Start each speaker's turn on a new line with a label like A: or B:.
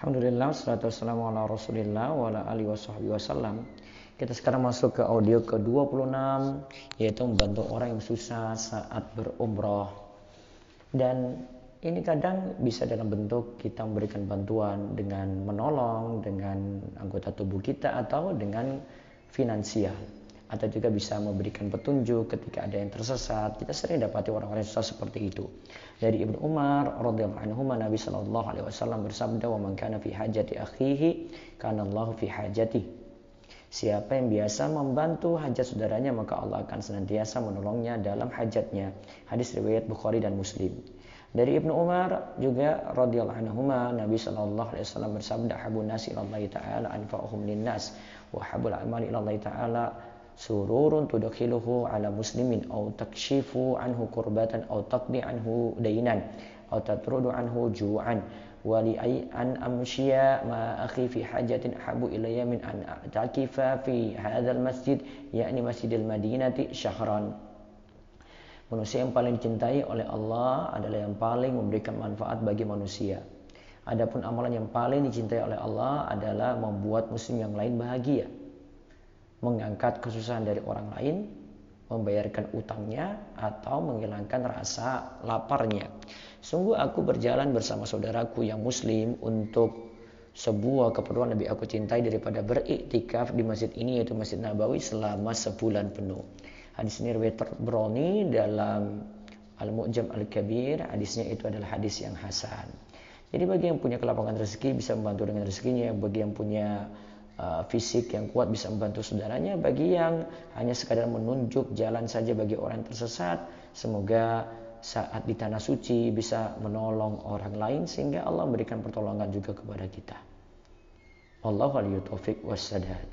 A: Alhamdulillah, salatu wassalamu ala rasulillah wa ala alihi wa wasallam. Kita sekarang masuk ke audio ke-26 yaitu membantu orang yang susah saat berumroh. Dan ini kadang bisa dalam bentuk kita memberikan bantuan dengan menolong dengan anggota tubuh kita atau dengan finansial atau juga bisa memberikan petunjuk ketika ada yang tersesat. Kita sering dapati orang-orang susah seperti itu. Dari Ibnu Umar radhiyallahu anhu Nabi sallallahu alaihi wasallam bersabda, "Wa man kana fi hajati akhihi, kana Allah fi hajati." Siapa yang biasa membantu hajat saudaranya maka Allah akan senantiasa menolongnya dalam hajatnya. Hadis riwayat Bukhari dan Muslim. Dari Ibnu Umar juga radhiyallahu anhu Nabi sallallahu alaihi wasallam bersabda, "Habun nasi ilallahi ta'ala anfa'uhum linnas wa habul amali ilallahi ta'ala sururun tudakhiluhu ala muslimin au takshifu anhu kurbatan au taqdi anhu dainan au tatrudu anhu ju'an wali ay an amshiya ma akhi fi hajatin habu ilayya min an takifa fi hadzal masjid yakni masjidil madinati syahran Manusia yang paling dicintai oleh Allah adalah yang paling memberikan manfaat bagi manusia. Adapun amalan yang paling dicintai oleh Allah adalah membuat muslim yang lain bahagia mengangkat kesusahan dari orang lain, membayarkan utangnya, atau menghilangkan rasa laparnya. Sungguh aku berjalan bersama saudaraku yang muslim untuk sebuah keperluan lebih aku cintai daripada beriktikaf di masjid ini yaitu Masjid Nabawi selama sebulan penuh. Hadis ini riwayat Broni dalam Al-Mu'jam Al-Kabir, hadisnya itu adalah hadis yang hasan. Jadi bagi yang punya kelapangan rezeki bisa membantu dengan rezekinya, bagi yang punya Uh, fisik yang kuat bisa membantu saudaranya. Bagi yang hanya sekadar menunjuk jalan saja bagi orang tersesat semoga saat di tanah suci bisa menolong orang lain sehingga Allah memberikan pertolongan juga kepada kita. Allah waliyut taufiq wassadad